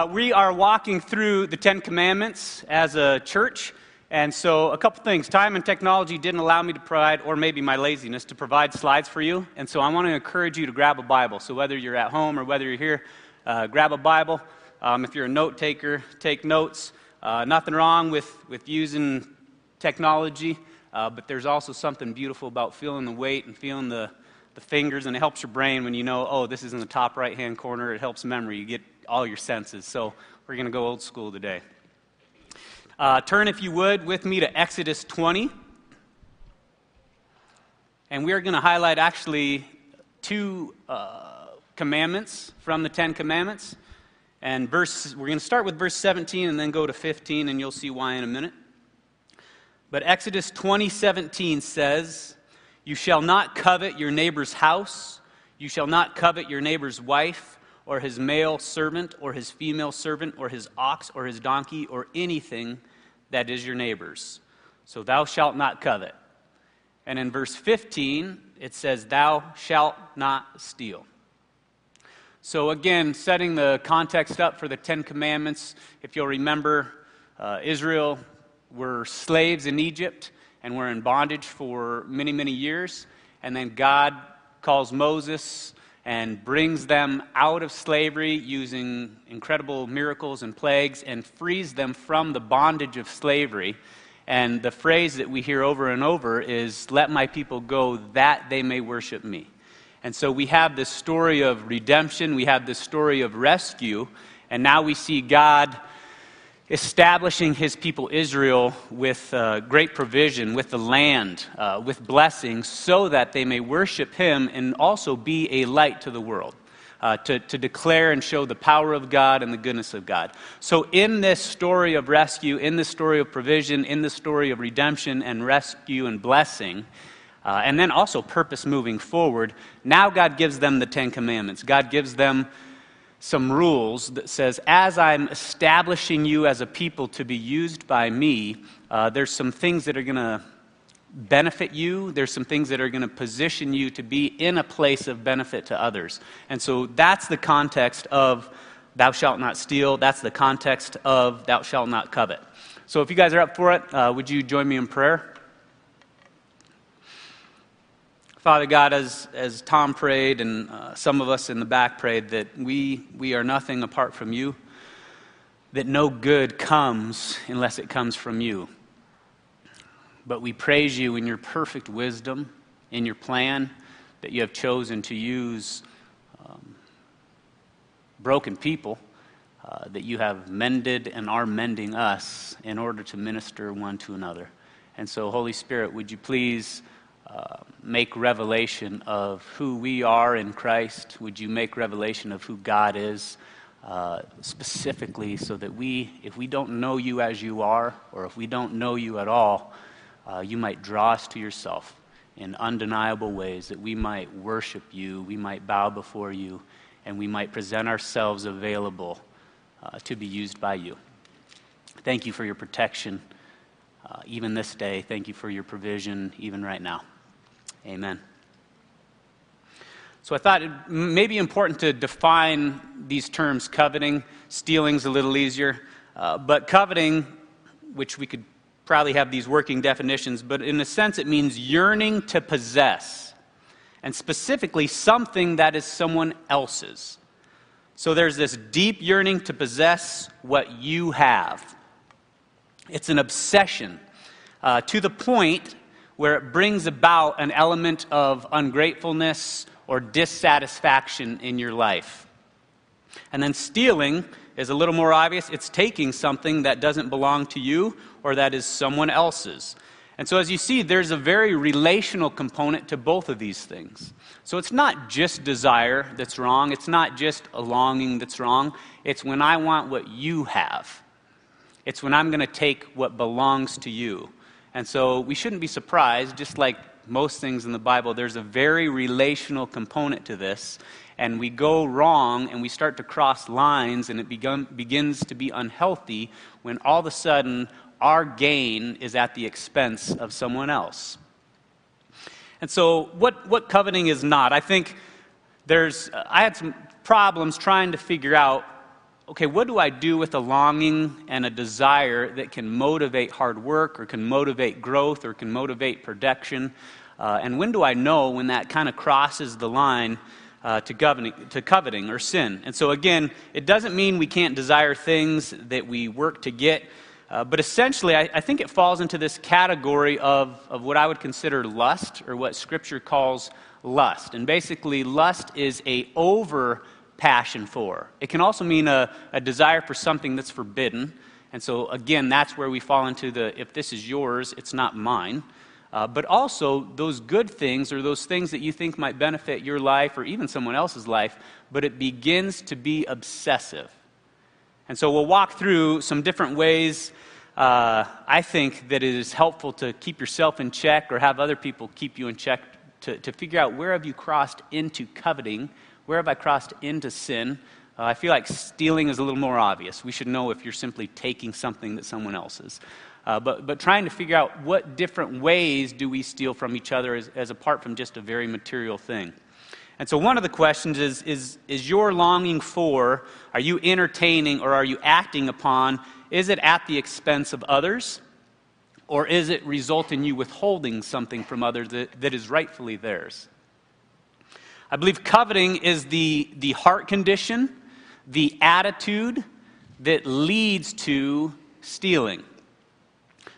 Uh, we are walking through the Ten Commandments as a church. And so, a couple things. Time and technology didn't allow me to provide, or maybe my laziness, to provide slides for you. And so, I want to encourage you to grab a Bible. So, whether you're at home or whether you're here, uh, grab a Bible. Um, if you're a note taker, take notes. Uh, nothing wrong with, with using technology, uh, but there's also something beautiful about feeling the weight and feeling the, the fingers, and it helps your brain when you know, oh, this is in the top right hand corner. It helps memory. You get all your senses. So, we're going to go old school today. Uh, turn, if you would, with me to Exodus 20. And we are going to highlight actually two uh, commandments from the Ten Commandments. And verse, we're going to start with verse 17 and then go to 15, and you'll see why in a minute. But Exodus 20 17 says, You shall not covet your neighbor's house, you shall not covet your neighbor's wife or his male servant, or his female servant, or his ox, or his donkey, or anything that is your neighbor's. So thou shalt not covet. And in verse 15, it says, Thou shalt not steal. So, again, setting the context up for the Ten Commandments, if you'll remember, uh, Israel were slaves in Egypt and were in bondage for many, many years. And then God calls Moses and brings them out of slavery using incredible miracles and plagues and frees them from the bondage of slavery. And the phrase that we hear over and over is, Let my people go that they may worship me. And so we have this story of redemption, we have this story of rescue, and now we see God establishing his people Israel with uh, great provision, with the land, uh, with blessings, so that they may worship him and also be a light to the world. Uh, to, to declare and show the power of God and the goodness of God. So, in this story of rescue, in this story of provision, in this story of redemption and rescue and blessing, uh, and then also purpose moving forward, now God gives them the Ten Commandments. God gives them some rules that says, as I'm establishing you as a people to be used by me, uh, there's some things that are going to benefit you. There's some things that are going to position you to be in a place of benefit to others. And so that's the context of thou shalt not steal. That's the context of thou shalt not covet. So if you guys are up for it, uh, would you join me in prayer? Father God, as, as Tom prayed and uh, some of us in the back prayed, that we, we are nothing apart from you, that no good comes unless it comes from you. But we praise you in your perfect wisdom, in your plan that you have chosen to use um, broken people, uh, that you have mended and are mending us in order to minister one to another. And so, Holy Spirit, would you please make revelation of who we are in Christ? Would you make revelation of who God is uh, specifically so that we, if we don't know you as you are, or if we don't know you at all, uh, you might draw us to yourself in undeniable ways that we might worship you, we might bow before you, and we might present ourselves available uh, to be used by you. Thank you for your protection. Uh, even this day, thank you for your provision, even right now. Amen. So I thought it may be important to define these terms coveting, stealing's a little easier. Uh, but coveting, which we could probably have these working definitions, but in a sense it means yearning to possess, and specifically something that is someone else's. So there's this deep yearning to possess what you have. It's an obsession uh, to the point where it brings about an element of ungratefulness or dissatisfaction in your life. And then stealing is a little more obvious. It's taking something that doesn't belong to you or that is someone else's. And so, as you see, there's a very relational component to both of these things. So, it's not just desire that's wrong, it's not just a longing that's wrong. It's when I want what you have, it's when I'm going to take what belongs to you. And so we shouldn't be surprised, just like most things in the Bible, there's a very relational component to this. And we go wrong and we start to cross lines, and it begun, begins to be unhealthy when all of a sudden our gain is at the expense of someone else. And so, what, what coveting is not, I think there's, I had some problems trying to figure out okay, what do I do with a longing and a desire that can motivate hard work or can motivate growth or can motivate production? Uh, and when do I know when that kind of crosses the line uh, to, governing, to coveting or sin? And so, again, it doesn't mean we can't desire things that we work to get. Uh, but essentially, I, I, think it falls into this category of, of what I would consider lust, or what Scripture calls lust. And basically, lust is a over passion for. It can also mean a, a desire for something that's forbidden. And so, again, that's where we fall into the if this is yours, it's not mine. Uh, but also those good things or those things that you think might benefit your life or even someone else's life, but it begins to be obsessive. And so we'll walk through some different ways uh, I think that it is helpful to keep yourself in check or have other people keep you in check to, to figure out where have you crossed into coveting, where have I crossed into sin. Uh, I feel like stealing is a little more obvious. We should know if you're simply taking something that someone else's. Uh, but, but trying to figure out what different ways do we steal from each other as, as apart from just a very material thing. And so, one of the questions is, is Is your longing for, are you entertaining or are you acting upon, is it at the expense of others? Or is it result in you withholding something from others that, that is rightfully theirs? I believe coveting is the, the heart condition, the attitude that leads to stealing.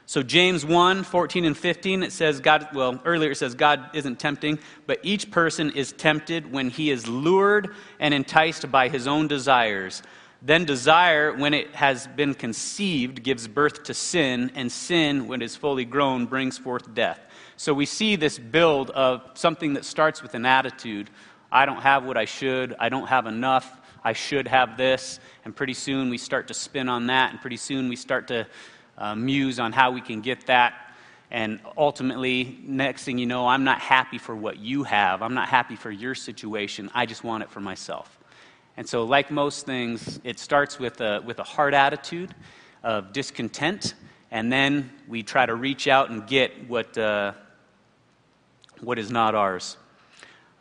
So, James 1 14 and 15, it says, God, well, earlier it says, God isn't tempting, but each person is tempted when he is lured and enticed by his own desires. Then desire, when it has been conceived, gives birth to sin, and sin, when it is fully grown, brings forth death. So we see this build of something that starts with an attitude I don't have what I should, I don't have enough, I should have this. And pretty soon we start to spin on that, and pretty soon we start to uh, muse on how we can get that. And ultimately, next thing you know, I'm not happy for what you have. I'm not happy for your situation. I just want it for myself. And so, like most things, it starts with a, with a hard attitude of discontent, and then we try to reach out and get what, uh, what is not ours.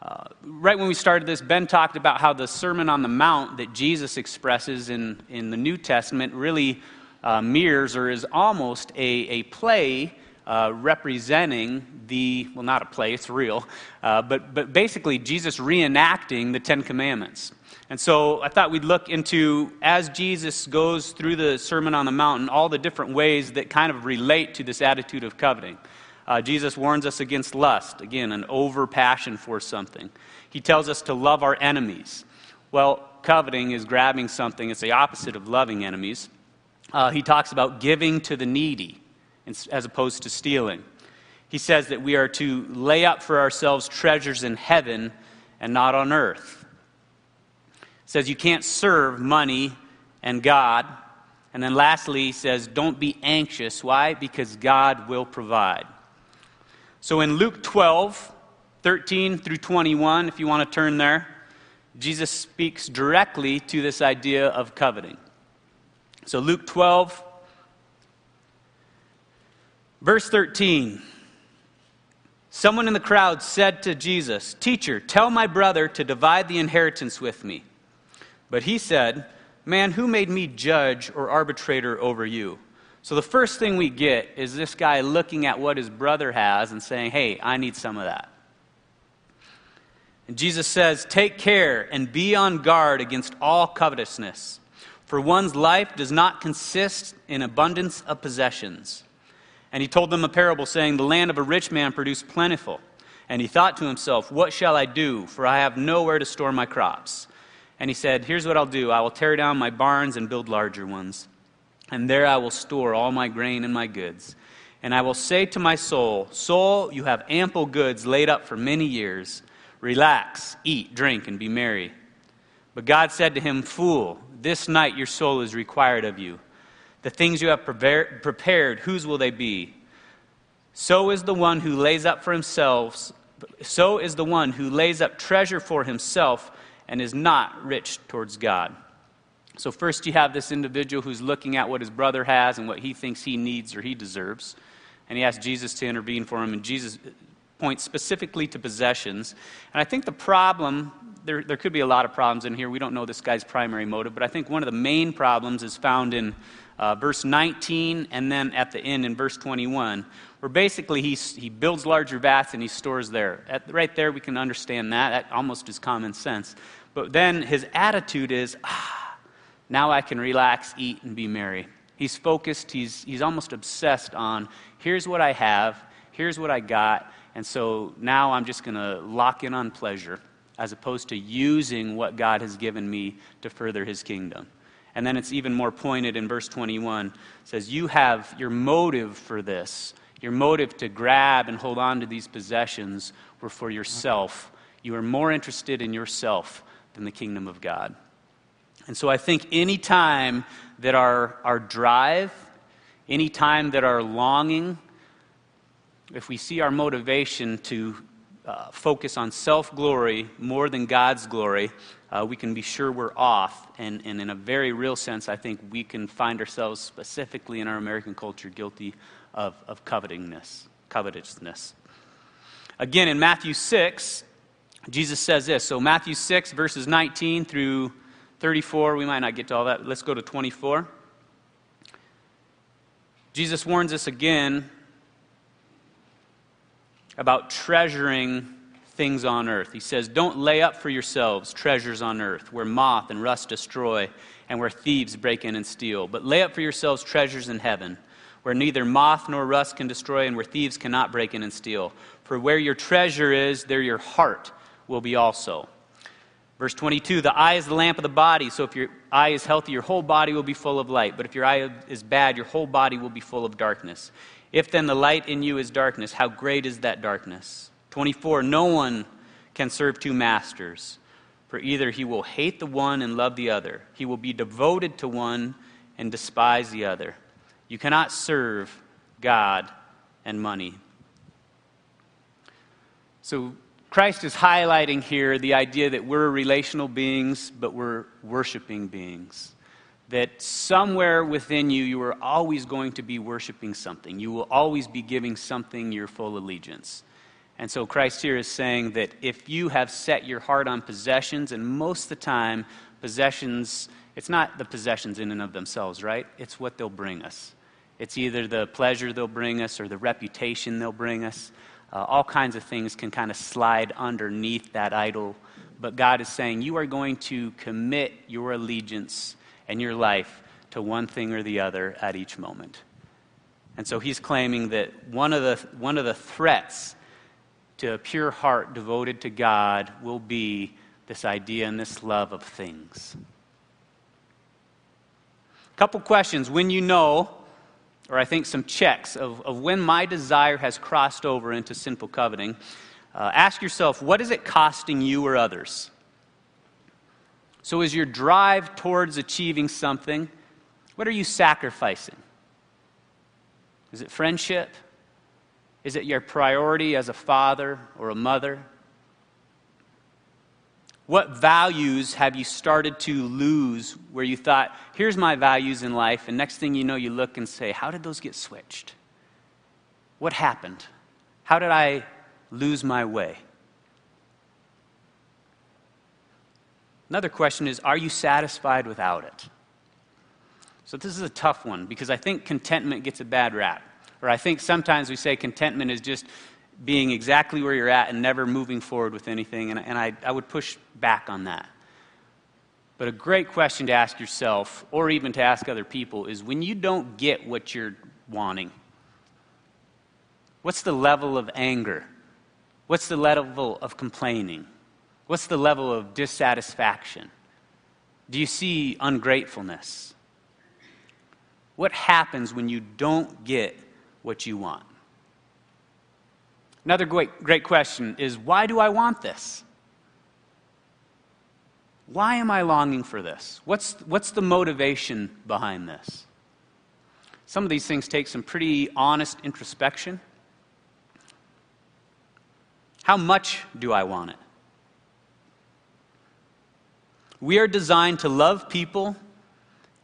Uh, right when we started this, Ben talked about how the Sermon on the Mount that Jesus expresses in, in the New Testament really uh, mirrors or is almost a, a play uh, representing the, well, not a play, it's real, uh, but, but basically Jesus reenacting the Ten Commandments. And so I thought we'd look into, as Jesus goes through the Sermon on the Mountain, all the different ways that kind of relate to this attitude of coveting. Uh, Jesus warns us against lust, again, an over passion for something. He tells us to love our enemies. Well, coveting is grabbing something, it's the opposite of loving enemies. Uh, he talks about giving to the needy as opposed to stealing. He says that we are to lay up for ourselves treasures in heaven and not on earth. He says you can't serve money and God. And then lastly, he says, don't be anxious. Why? Because God will provide. So in Luke 12, 13 through 21, if you want to turn there, Jesus speaks directly to this idea of coveting. So, Luke 12, verse 13. Someone in the crowd said to Jesus, Teacher, tell my brother to divide the inheritance with me. But he said, Man, who made me judge or arbitrator over you? So the first thing we get is this guy looking at what his brother has and saying, Hey, I need some of that. And Jesus says, Take care and be on guard against all covetousness. For one's life does not consist in abundance of possessions. And he told them a parable, saying, The land of a rich man produced plentiful. And he thought to himself, What shall I do? For I have nowhere to store my crops. And he said, Here's what I'll do I will tear down my barns and build larger ones. And there I will store all my grain and my goods. And I will say to my soul, Soul, you have ample goods laid up for many years. Relax, eat, drink, and be merry. But God said to him, Fool, this night your soul is required of you. The things you have prepared, whose will they be? So is the one who lays up for himself, so is the one who lays up treasure for himself and is not rich towards God. So, first, you have this individual who's looking at what his brother has and what he thinks he needs or he deserves. And he asks Jesus to intervene for him. And Jesus points specifically to possessions. And I think the problem there, there could be a lot of problems in here. We don't know this guy's primary motive, but I think one of the main problems is found in uh, verse 19 and then at the end in verse 21, where basically he, he builds larger vats and he stores there. At, right there, we can understand that. That almost is common sense. But then his attitude is, ah, now I can relax, eat, and be merry. He's focused, he's, he's almost obsessed on here's what I have, here's what I got, and so now I'm just going to lock in on pleasure as opposed to using what God has given me to further his kingdom. And then it's even more pointed in verse 21. It says, You have your motive for this, your motive to grab and hold on to these possessions were for yourself. You are more interested in yourself than the kingdom of God. And so I think any time that our, our drive, any time that our longing, if we see our motivation to uh, focus on self glory more than God's glory, uh, we can be sure we're off. And, and in a very real sense, I think we can find ourselves specifically in our American culture guilty of, of covetingness, covetousness. Again, in Matthew 6, Jesus says this. So, Matthew 6, verses 19 through 34, we might not get to all that. Let's go to 24. Jesus warns us again about treasuring things on earth. He says, Don't lay up for yourselves treasures on earth, where moth and rust destroy, and where thieves break in and steal. But lay up for yourselves treasures in heaven, where neither moth nor rust can destroy, and where thieves cannot break in and steal. For where your treasure is, there your heart will be also. Verse 22 The eye is the lamp of the body, so if your eye is healthy, your whole body will be full of light. But if your eye is bad, your whole body will be full of darkness. If then the light in you is darkness, how great is that darkness? 24 No one can serve two masters, for either he will hate the one and love the other, he will be devoted to one and despise the other. You cannot serve God and money. So, Christ is highlighting here the idea that we're relational beings, but we're worshiping beings that somewhere within you, you are always going to be worshiping something. You will always be giving something your full allegiance. And so Christ here is saying that if you have set your heart on possessions, and most of the time, possessions, it's not the possessions in and of themselves, right? It's what they'll bring us. It's either the pleasure they'll bring us or the reputation they'll bring us. Uh, all kinds of things can kind of slide underneath that idol. But God is saying, you are going to commit your allegiance and your life to one thing or the other at each moment. And so he's claiming that one of the, one of the threats to a pure heart devoted to God will be this idea and this love of things. A couple questions. When you know, or I think some checks of, of when my desire has crossed over into sinful coveting, uh, ask yourself what is it costing you or others? So, is your drive towards achieving something, what are you sacrificing? Is it friendship? Is it your priority as a father or a mother? What values have you started to lose where you thought, here's my values in life, and next thing you know, you look and say, how did those get switched? What happened? How did I lose my way? Another question is Are you satisfied without it? So, this is a tough one because I think contentment gets a bad rap. Or I think sometimes we say contentment is just being exactly where you're at and never moving forward with anything. And, and I, I would push back on that. But a great question to ask yourself, or even to ask other people, is when you don't get what you're wanting, what's the level of anger? What's the level of complaining? What's the level of dissatisfaction? Do you see ungratefulness? What happens when you don't get what you want? Another great, great question is why do I want this? Why am I longing for this? What's, what's the motivation behind this? Some of these things take some pretty honest introspection. How much do I want it? We are designed to love people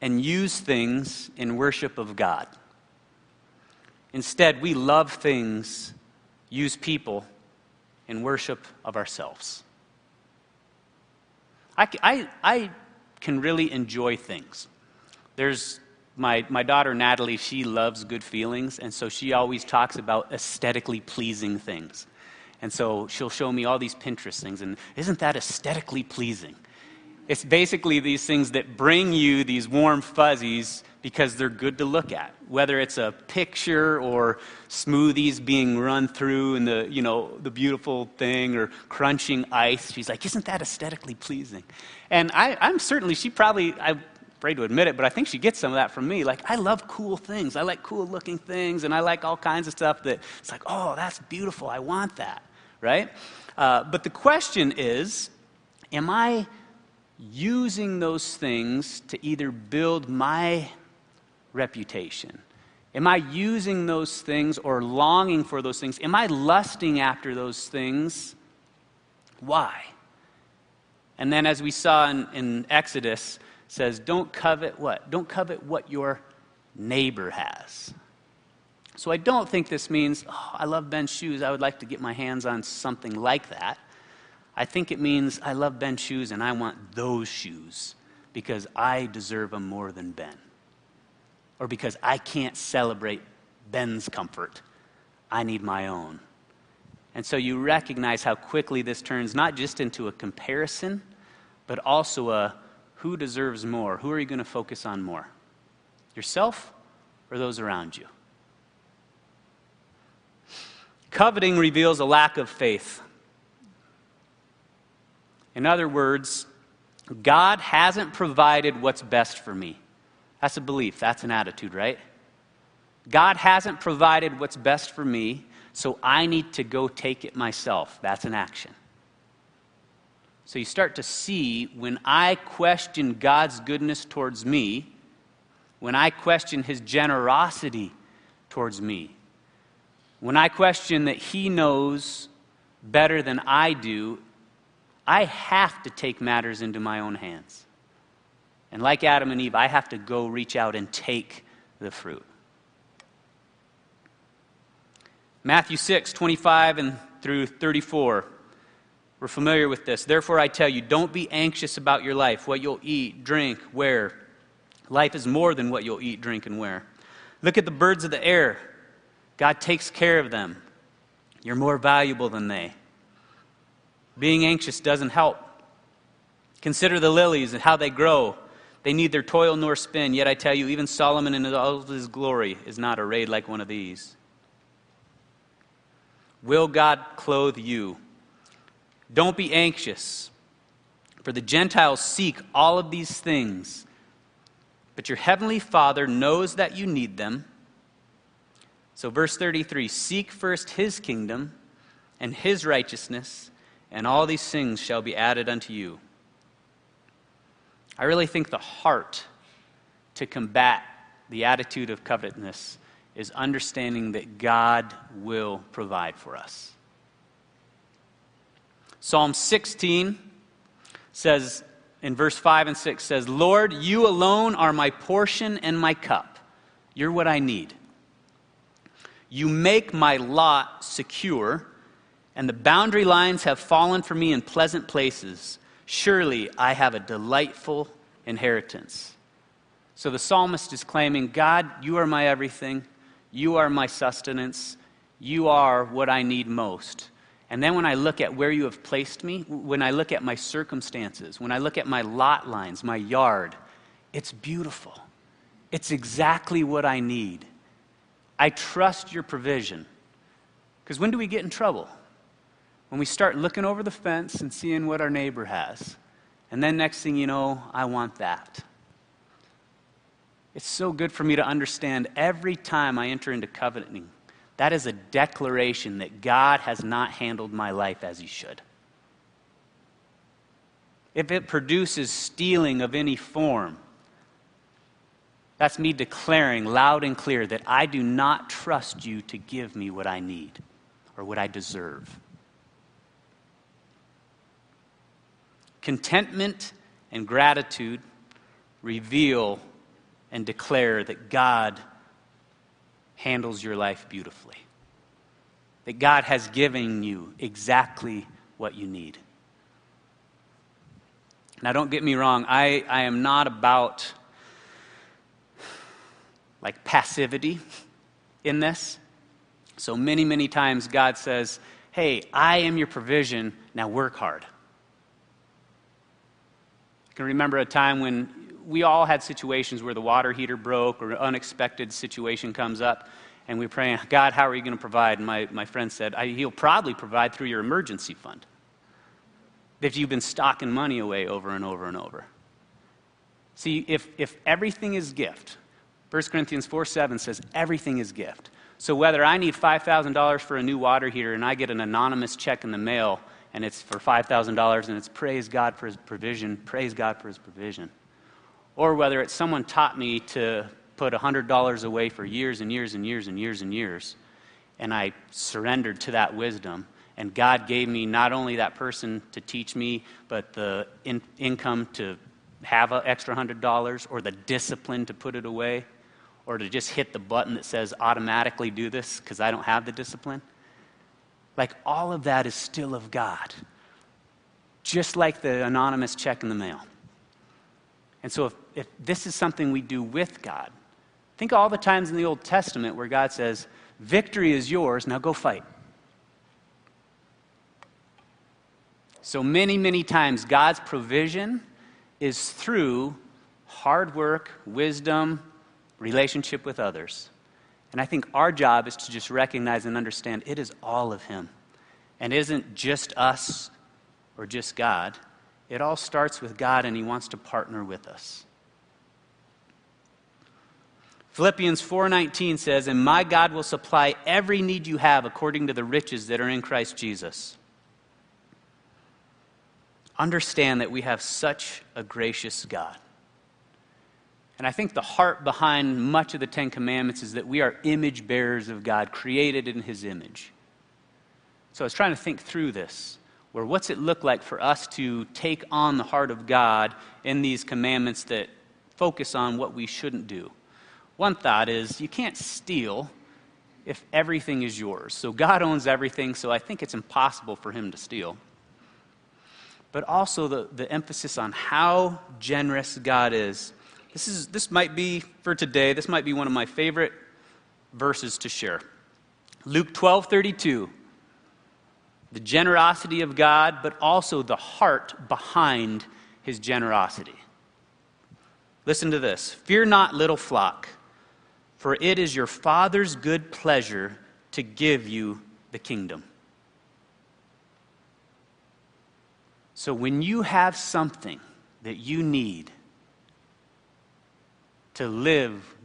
and use things in worship of God. Instead, we love things, use people in worship of ourselves. I, I, I can really enjoy things. There's my, my daughter Natalie, she loves good feelings, and so she always talks about aesthetically pleasing things. And so she'll show me all these Pinterest things, and isn't that aesthetically pleasing? It's basically these things that bring you these warm fuzzies because they're good to look at. Whether it's a picture or smoothies being run through and the, you know, the beautiful thing or crunching ice, she's like, isn't that aesthetically pleasing? And I, I'm certainly, she probably, I'm afraid to admit it, but I think she gets some of that from me. Like, I love cool things. I like cool looking things, and I like all kinds of stuff that it's like, oh, that's beautiful. I want that, right? Uh, but the question is, am I using those things to either build my reputation? Am I using those things or longing for those things? Am I lusting after those things? Why? And then, as we saw in, in Exodus, says, don't covet what? Don't covet what your neighbor has. So I don't think this means, oh, I love Ben's shoes. I would like to get my hands on something like that. I think it means I love Ben's shoes and I want those shoes because I deserve them more than Ben. Or because I can't celebrate Ben's comfort. I need my own. And so you recognize how quickly this turns not just into a comparison, but also a who deserves more. Who are you going to focus on more? Yourself or those around you? Coveting reveals a lack of faith. In other words, God hasn't provided what's best for me. That's a belief, that's an attitude, right? God hasn't provided what's best for me, so I need to go take it myself. That's an action. So you start to see when I question God's goodness towards me, when I question his generosity towards me, when I question that he knows better than I do I have to take matters into my own hands. And like Adam and Eve, I have to go reach out and take the fruit. Matthew 6, 25 and through 34. We're familiar with this. Therefore, I tell you, don't be anxious about your life, what you'll eat, drink, wear. Life is more than what you'll eat, drink, and wear. Look at the birds of the air. God takes care of them. You're more valuable than they. Being anxious doesn't help. Consider the lilies and how they grow. They neither toil nor spin. Yet I tell you, even Solomon in all his glory is not arrayed like one of these. Will God clothe you? Don't be anxious, for the Gentiles seek all of these things, but your heavenly Father knows that you need them. So, verse 33 Seek first his kingdom and his righteousness and all these things shall be added unto you. I really think the heart to combat the attitude of covetousness is understanding that God will provide for us. Psalm 16 says, in verse 5 and 6 says, Lord, you alone are my portion and my cup. You're what I need. You make my lot secure and the boundary lines have fallen for me in pleasant places. Surely I have a delightful inheritance. So the psalmist is claiming, God, you are my everything. You are my sustenance. You are what I need most. And then when I look at where you have placed me, when I look at my circumstances, when I look at my lot lines, my yard, it's beautiful. It's exactly what I need. I trust your provision. Because when do we get in trouble? When we start looking over the fence and seeing what our neighbor has. And then next thing you know, I want that. It's so good for me to understand every time I enter into covenanting, that is a declaration that God has not handled my life as He should. If it produces stealing of any form, that's me declaring loud and clear that I do not trust you to give me what I need or what I deserve. Contentment and gratitude reveal and declare that God handles your life beautifully, that God has given you exactly what you need. Now, don't get me wrong, I, I am not about like passivity in this. So many, many times God says, Hey, I am your provision, now work hard. Can remember a time when we all had situations where the water heater broke or an unexpected situation comes up, and we're praying, God, how are you going to provide? And my, my friend said, He'll probably provide through your emergency fund. If you've been stocking money away over and over and over. See, if, if everything is gift, 1 Corinthians 4 7 says everything is gift. So whether I need $5,000 for a new water heater and I get an anonymous check in the mail and it's for $5,000 and it's praise God for his provision, praise God for his provision. Or whether it's someone taught me to put $100 away for years and years and years and years and years, and I surrendered to that wisdom. And God gave me not only that person to teach me, but the in- income to have an extra $100 or the discipline to put it away or to just hit the button that says automatically do this because I don't have the discipline. Like all of that is still of God, just like the anonymous check in the mail. And so if, if this is something we do with God, think all the times in the Old Testament where God says, Victory is yours, now go fight. So many, many times, God's provision is through hard work, wisdom, relationship with others. And I think our job is to just recognize and understand it is all of Him. And is isn't just us or just God. It all starts with God, and He wants to partner with us. Philippians 4:19 says, "And my God will supply every need you have according to the riches that are in Christ Jesus." Understand that we have such a gracious God. And I think the heart behind much of the Ten Commandments is that we are image bearers of God, created in His image. So I was trying to think through this, where what's it look like for us to take on the heart of God in these commandments that focus on what we shouldn't do? One thought is you can't steal if everything is yours. So God owns everything, so I think it's impossible for Him to steal. But also the, the emphasis on how generous God is this, is, this might be, for today, this might be one of my favorite verses to share. Luke 12 32. The generosity of God, but also the heart behind his generosity. Listen to this Fear not, little flock, for it is your Father's good pleasure to give you the kingdom. So when you have something that you need, to live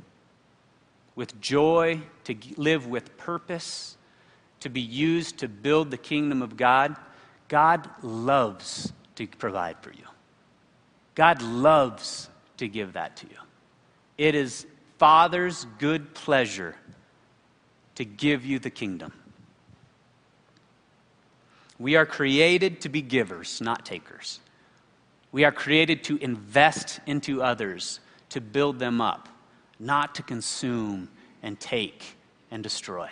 with joy, to live with purpose, to be used to build the kingdom of God, God loves to provide for you. God loves to give that to you. It is Father's good pleasure to give you the kingdom. We are created to be givers, not takers. We are created to invest into others to build them up, not to consume and take and destroy.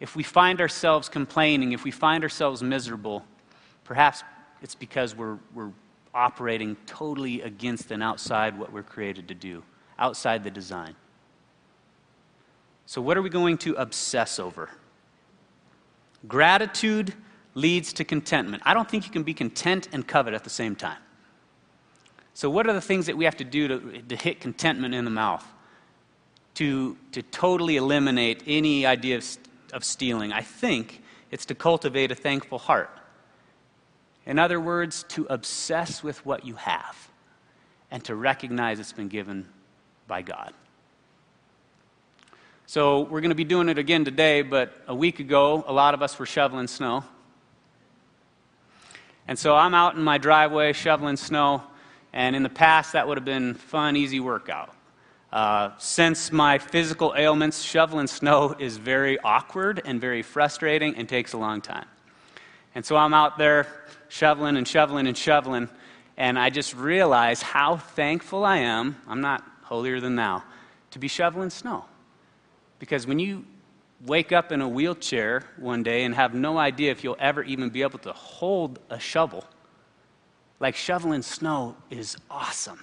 If we find ourselves complaining, if we find ourselves miserable, perhaps it's because we're, we're operating totally against and outside what we're created to do, outside the design. So, what are we going to obsess over? Gratitude leads to contentment. I don't think you can be content and covet at the same time. So, what are the things that we have to do to, to hit contentment in the mouth? To, to totally eliminate any idea of, of stealing? I think it's to cultivate a thankful heart. In other words, to obsess with what you have and to recognize it's been given by God. So, we're going to be doing it again today, but a week ago, a lot of us were shoveling snow. And so I'm out in my driveway shoveling snow, and in the past, that would have been fun, easy workout. Uh, since my physical ailments, shoveling snow is very awkward and very frustrating and takes a long time. And so I'm out there shoveling and shoveling and shoveling, and I just realize how thankful I am. I'm not holier than thou to be shoveling snow. Because when you wake up in a wheelchair one day and have no idea if you'll ever even be able to hold a shovel, like shoveling snow is awesome.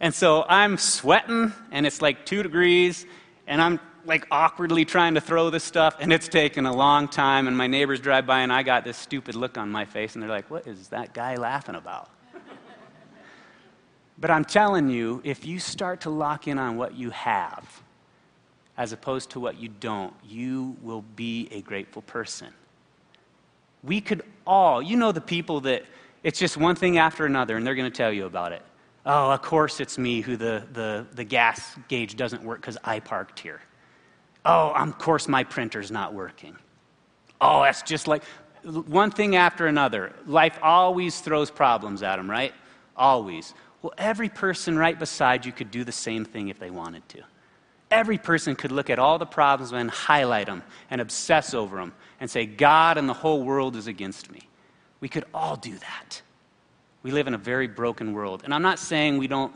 And so I'm sweating, and it's like two degrees, and I'm like awkwardly trying to throw this stuff, and it's taking a long time. And my neighbors drive by, and I got this stupid look on my face, and they're like, What is that guy laughing about? but I'm telling you, if you start to lock in on what you have, as opposed to what you don't, you will be a grateful person. We could all, you know, the people that it's just one thing after another, and they're going to tell you about it. Oh, of course it's me who the, the, the gas gauge doesn't work because I parked here. Oh, of course my printer's not working. Oh, that's just like one thing after another. Life always throws problems at them, right? Always. Well, every person right beside you could do the same thing if they wanted to. Every person could look at all the problems and highlight them and obsess over them and say, God and the whole world is against me. We could all do that. We live in a very broken world. And I'm not saying we don't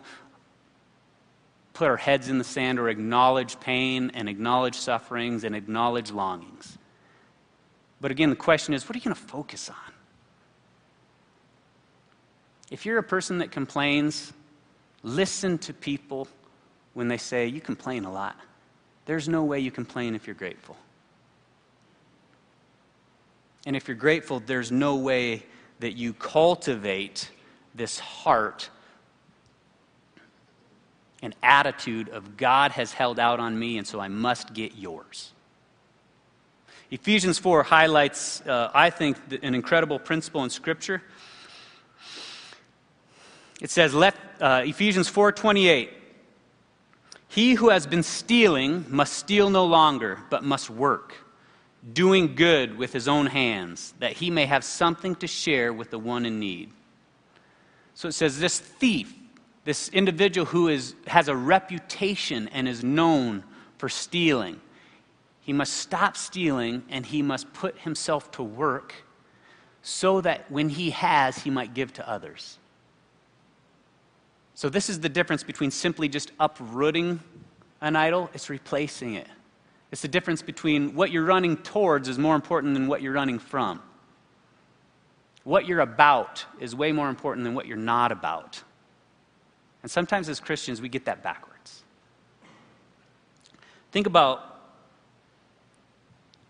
put our heads in the sand or acknowledge pain and acknowledge sufferings and acknowledge longings. But again, the question is what are you going to focus on? If you're a person that complains, listen to people when they say, You complain a lot. There's no way you complain if you're grateful. And if you're grateful, there's no way that you cultivate this heart and attitude of God has held out on me, and so I must get yours. Ephesians 4 highlights, uh, I think, an incredible principle in Scripture. It says, let, uh, Ephesians 4.28, He who has been stealing must steal no longer, but must work doing good with his own hands, that he may have something to share with the one in need. So it says, this thief, this individual who is, has a reputation and is known for stealing, he must stop stealing and he must put himself to work so that when he has, he might give to others. So, this is the difference between simply just uprooting an idol, it's replacing it. It's the difference between what you're running towards is more important than what you're running from. What you're about is way more important than what you're not about. And sometimes as Christians, we get that backwards. Think about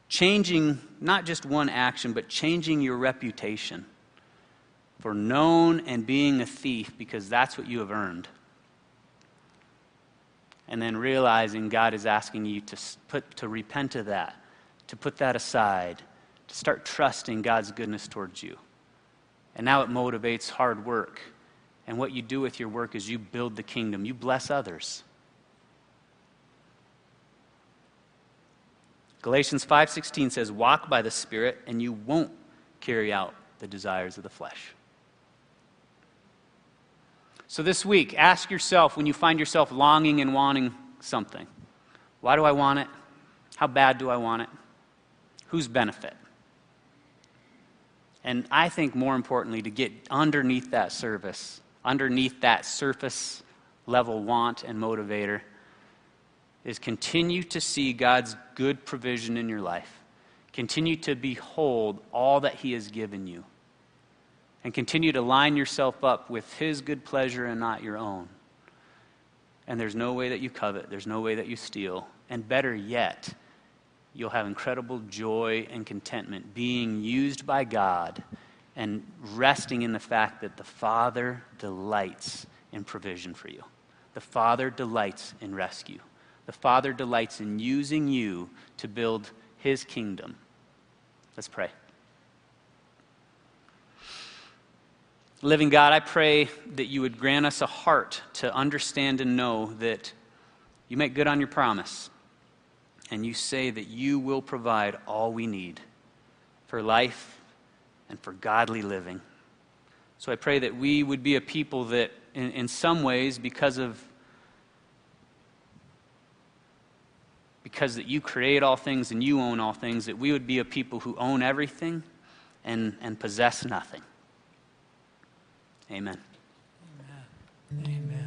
changing not just one action, but changing your reputation for known and being a thief because that's what you have earned and then realizing God is asking you to, put, to repent of that, to put that aside, to start trusting God's goodness towards you. And now it motivates hard work. And what you do with your work is you build the kingdom, you bless others. Galatians 5:16 says, "Walk by the Spirit, and you won't carry out the desires of the flesh." So this week, ask yourself when you find yourself longing and wanting something why do I want it? How bad do I want it? Whose benefit? And I think more importantly, to get underneath that service, underneath that surface level want and motivator, is continue to see God's good provision in your life. Continue to behold all that He has given you and continue to line yourself up with His good pleasure and not your own. And there's no way that you covet, there's no way that you steal. And better yet, you'll have incredible joy and contentment being used by God and resting in the fact that the Father delights in provision for you. The Father delights in rescue. The Father delights in using you to build His kingdom. Let's pray. Living God, I pray that you would grant us a heart to understand and know that you make good on your promise. And you say that you will provide all we need for life and for godly living. So I pray that we would be a people that, in, in some ways, because of because that you create all things and you own all things, that we would be a people who own everything and, and possess nothing. Amen. Amen. Amen.